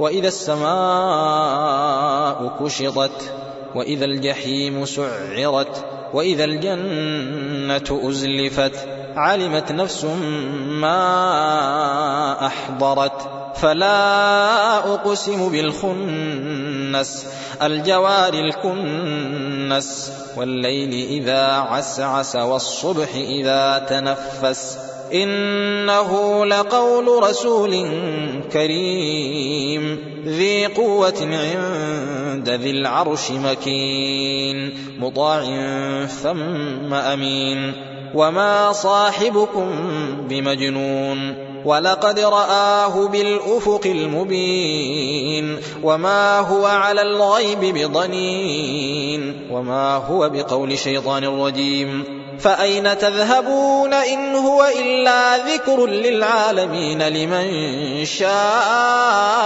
وإذا السماء كشطت وإذا الجحيم سعرت وإذا الجنة أزلفت علمت نفس ما أحضرت. فلا أقسم بالخنس الجوار الكنس والليل إذا عسعس والصبح إذا تنفس. إنه لقول رسول كريم. ذي قوة عند ذي العرش مكين مطاع ثم أمين. وما صاحبكم بمجنون ولقد رآه بالأفق المبين. وما هو على الغيب بضنين. وما هو بقول شيطان رجيم. فأين تذهبون إن هو إلا ذكر للعالمين لمن شاء؟